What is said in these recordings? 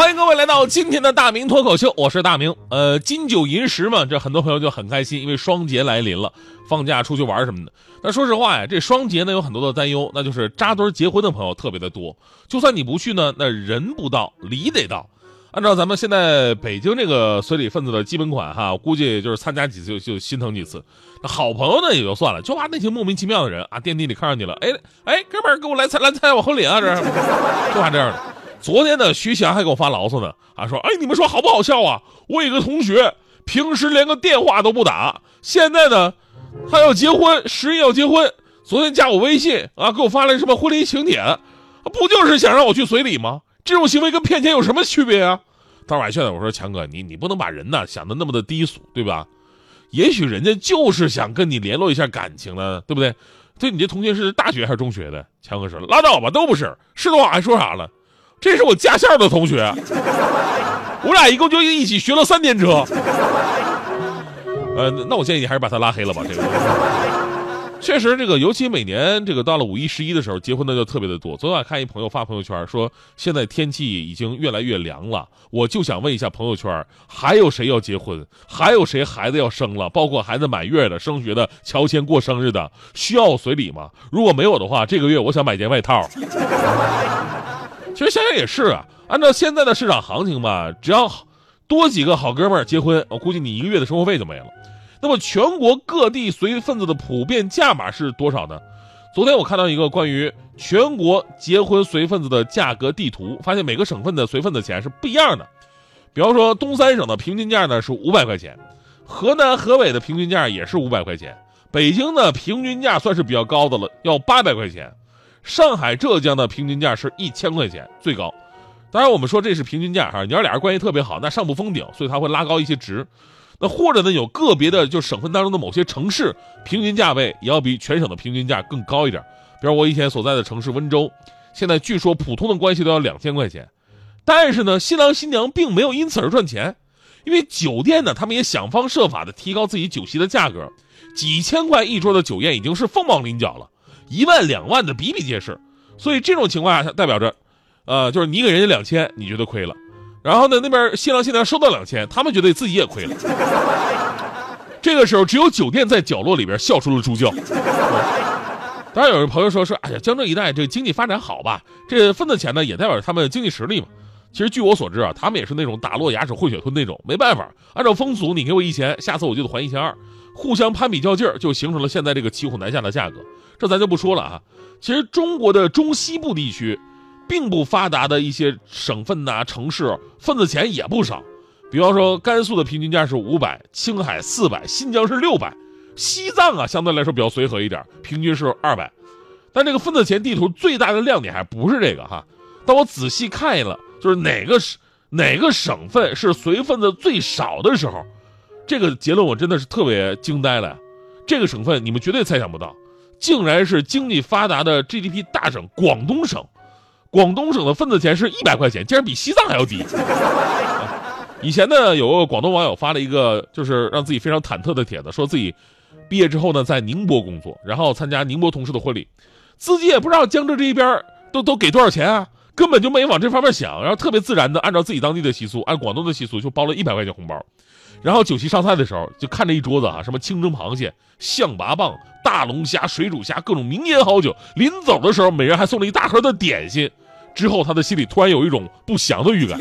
欢迎各位来到今天的大明脱口秀，我是大明。呃，金九银十嘛，这很多朋友就很开心，因为双节来临了，放假出去玩什么的。但说实话呀，这双节呢有很多的担忧，那就是扎堆结婚的朋友特别的多。就算你不去呢，那人不到，礼得到。按照咱们现在北京这个随礼分子的基本款哈，估计就是参加几次就就心疼几次。那好朋友呢也就算了，就怕那些莫名其妙的人啊，电梯里看上你了，哎哎，哥们儿给我来菜来菜，我婚礼啊，这就怕这样的。昨天呢，徐翔还给我发牢骚呢，啊说，哎，你们说好不好笑啊？我有个同学，平时连个电话都不打，现在呢，他要结婚，十一要结婚，昨天加我微信啊，给我发来什么婚礼请帖，不就是想让我去随礼吗？这种行为跟骗钱有什么区别啊？当时我还劝他，我说强哥，你你不能把人呢想的那么的低俗，对吧？也许人家就是想跟你联络一下感情呢，对不对？对你这同学是大学还是中学的？强哥说拉倒吧，都不是，是的话还说啥了？这是我驾校的同学，我俩一共就一起学了三年车。呃，那我建议你还是把他拉黑了吧。这个确实，这个尤其每年这个到了五一、十一的时候，结婚的就特别的多。昨晚看一朋友发朋友圈说，现在天气已经越来越凉了，我就想问一下朋友圈还有谁要结婚，还有谁孩子要生了，包括孩子满月的、升学的、乔迁过生日的，需要随礼吗？如果没有的话，这个月我想买件外套。其实想想也是啊，按照现在的市场行情吧，只要多几个好哥们儿结婚，我估计你一个月的生活费就没了。那么全国各地随份子的普遍价码是多少呢？昨天我看到一个关于全国结婚随份子的价格地图，发现每个省份的随份子钱是不一样的。比方说东三省的平均价呢是五百块钱，河南河北的平均价也是五百块钱，北京的平均价算是比较高的了，要八百块钱。上海、浙江的平均价是一千块钱，最高。当然，我们说这是平均价哈。你要俩人关系特别好，那上不封顶，所以他会拉高一些值。那或者呢，有个别的就省份当中的某些城市，平均价位也要比全省的平均价更高一点。比如我以前所在的城市温州，现在据说普通的关系都要两千块钱。但是呢，新郎新娘并没有因此而赚钱，因为酒店呢，他们也想方设法的提高自己酒席的价格，几千块一桌的酒宴已经是凤毛麟角了。一万两万的比比皆是，所以这种情况下代表着，呃，就是你给人家两千，你觉得亏了，然后呢，那边新郎新娘收到两千，他们觉得自己也亏了。这个时候，只有酒店在角落里边笑出了猪叫。当然，有人朋友说说，哎呀，江浙一带这个经济发展好吧，这份子钱呢也代表他们经济实力嘛。其实据我所知啊，他们也是那种打落牙齿混血吞那种，没办法，按照风俗，你给我一千，下次我就得还一千二，互相攀比较劲儿，就形成了现在这个骑虎难下的价格。这咱就不说了啊。其实中国的中西部地区，并不发达的一些省份呐、城市，份子钱也不少。比方说，甘肃的平均价是五百，青海四百，新疆是六百，西藏啊相对来说比较随和一点，平均是二百。但这个份子钱地图最大的亮点还不是这个哈。当我仔细看了，就是哪个省哪个省份是随份子最少的时候，这个结论我真的是特别惊呆了。这个省份你们绝对猜想不到。竟然是经济发达的 GDP 大省广东省，广东省的份子钱是一百块钱，竟然比西藏还要低。以前呢，有个广东网友发了一个就是让自己非常忐忑的帖子，说自己毕业之后呢，在宁波工作，然后参加宁波同事的婚礼，自己也不知道江浙这一边都都给多少钱啊，根本就没往这方面想，然后特别自然的按照自己当地的习俗，按广东的习俗就包了一百块钱红包。然后酒席上菜的时候，就看着一桌子啊，什么清蒸螃蟹、象拔蚌、大龙虾、水煮虾，各种名烟好酒。临走的时候，每人还送了一大盒的点心。之后，他的心里突然有一种不祥的预感，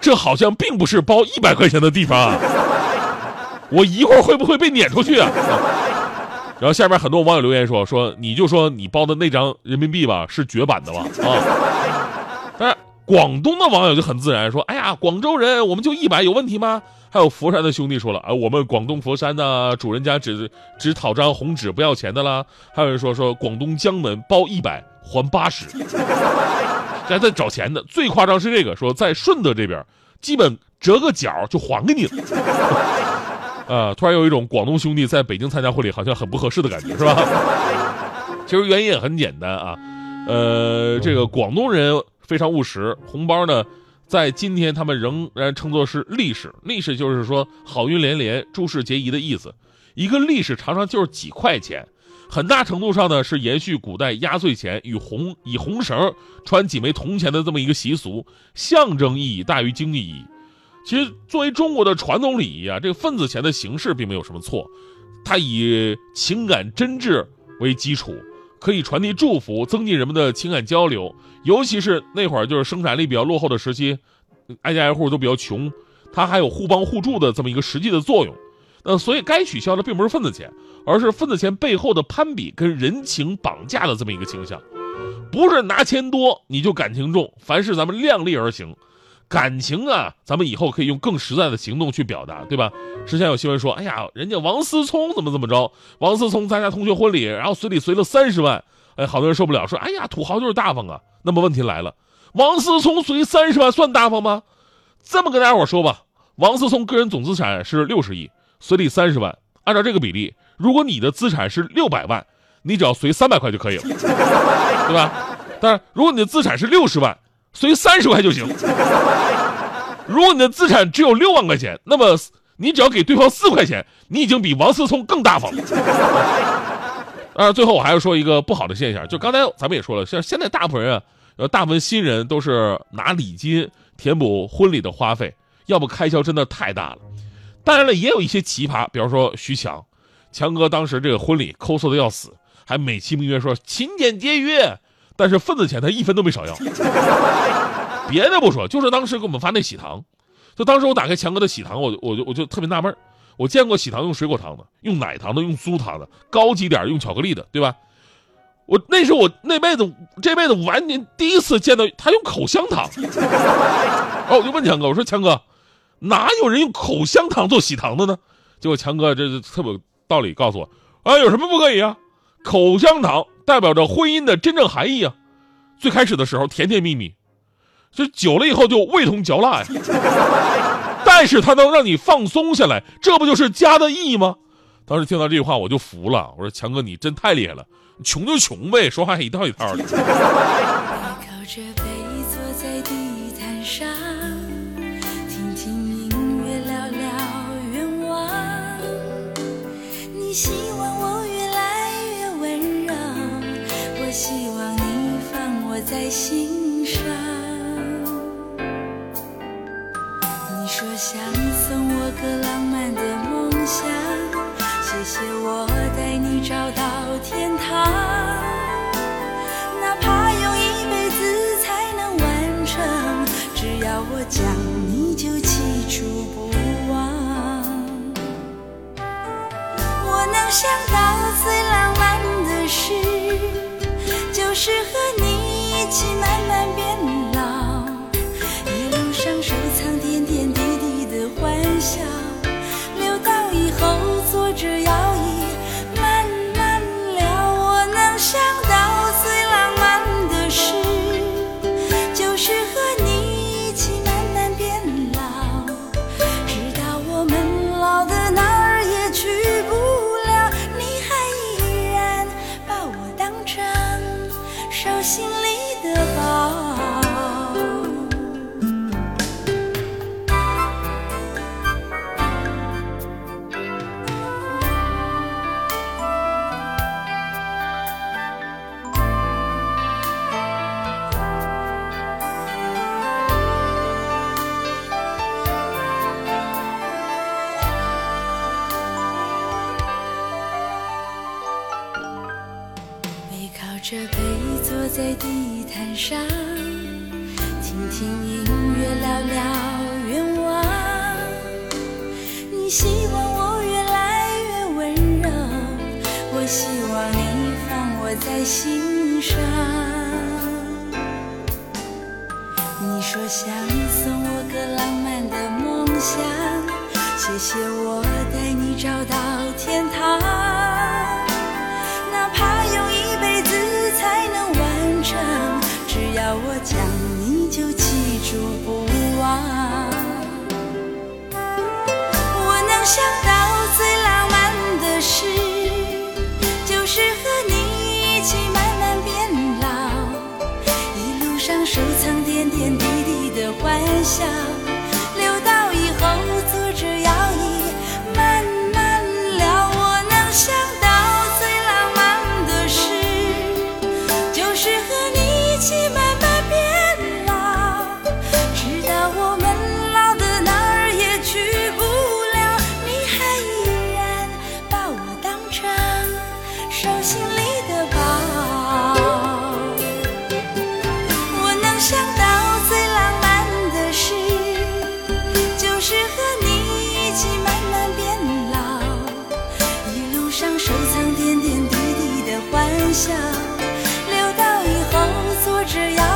这好像并不是包一百块钱的地方啊！我一会儿会不会被撵出去啊？然后下面很多网友留言说：“说你就说你包的那张人民币吧，是绝版的吧？”啊，但是。广东的网友就很自然说：“哎呀，广州人，我们就一百有问题吗？”还有佛山的兄弟说了：“啊，我们广东佛山的主人家只只讨张红纸不要钱的啦。”还有人说：“说广东江门包一百还八十。”这还在找钱呢。最夸张是这个，说在顺德这边，基本折个角就还给你了。啊，突然有一种广东兄弟在北京参加婚礼好像很不合适的感觉，是吧？其实原因也很简单啊，呃，这个广东人非常务实，红包呢，在今天他们仍然称作是利是，利是就是说好运连连、诸事皆宜的意思。一个利是常常就是几块钱，很大程度上呢是延续古代压岁钱与红以红绳穿几枚铜钱的这么一个习俗，象征意义大于经济意义。其实作为中国的传统礼仪啊，这个份子钱的形式并没有什么错，它以情感真挚为基础，可以传递祝福，增进人们的情感交流。尤其是那会儿就是生产力比较落后的时期，挨家挨户都比较穷，它还有互帮互助的这么一个实际的作用。呃，所以该取消的并不是份子钱，而是份子钱背后的攀比跟人情绑架的这么一个倾向。不是拿钱多你就感情重，凡事咱们量力而行。感情啊，咱们以后可以用更实在的行动去表达，对吧？之前有新闻说，哎呀，人家王思聪怎么怎么着？王思聪参加同学婚礼，然后随礼随了三十万，哎，好多人受不了，说，哎呀，土豪就是大方啊。那么问题来了，王思聪随三十万算大方吗？这么跟大家伙说吧，王思聪个人总资产是六十亿。随礼三十万，按照这个比例，如果你的资产是六百万，你只要随三百块就可以了，对吧？但是如果你的资产是六十万，随三十块就行。如果你的资产只有六万块钱，那么你只要给对方四块钱，你已经比王思聪更大方了。啊，最后我还要说一个不好的现象，就刚才咱们也说了，像现在大部分人啊，呃，大部分新人都是拿礼金填补婚礼的花费，要不开销真的太大了。当然了，也有一些奇葩，比方说徐强，强哥当时这个婚礼抠搜的要死，还美其名曰说勤俭节约，但是份子钱他一分都没少要。别的不说，就是当时给我们发那喜糖，就当时我打开强哥的喜糖，我我就我就特别纳闷我见过喜糖用水果糖的，用奶糖的，用酥糖的，高级点用巧克力的，对吧？我那是我那辈子这辈子完年第一次见到他用口香糖，然 后我就问强哥，我说强哥。哪有人用口香糖做喜糖的呢？结果强哥这特别道理告诉我，啊，有什么不可以啊？口香糖代表着婚姻的真正含义啊！最开始的时候甜甜蜜蜜，这久了以后就味同嚼蜡呀。但是它能让你放松下来，这不就是家的意义吗？当时听到这句话我就服了，我说强哥你真太厉害了，穷就穷呗，说话还一套一套的。在心上，你说想送我个浪漫的梦想，谢谢我带你找到天堂，哪怕用一辈子才能完成，只要我讲，你就记住不忘。我能想到最浪听音乐，聊聊愿望。你希望我越来越温柔，我希望你放我在心上。你说想送我个浪漫的梦想，谢谢我收藏点点滴滴的欢笑。只要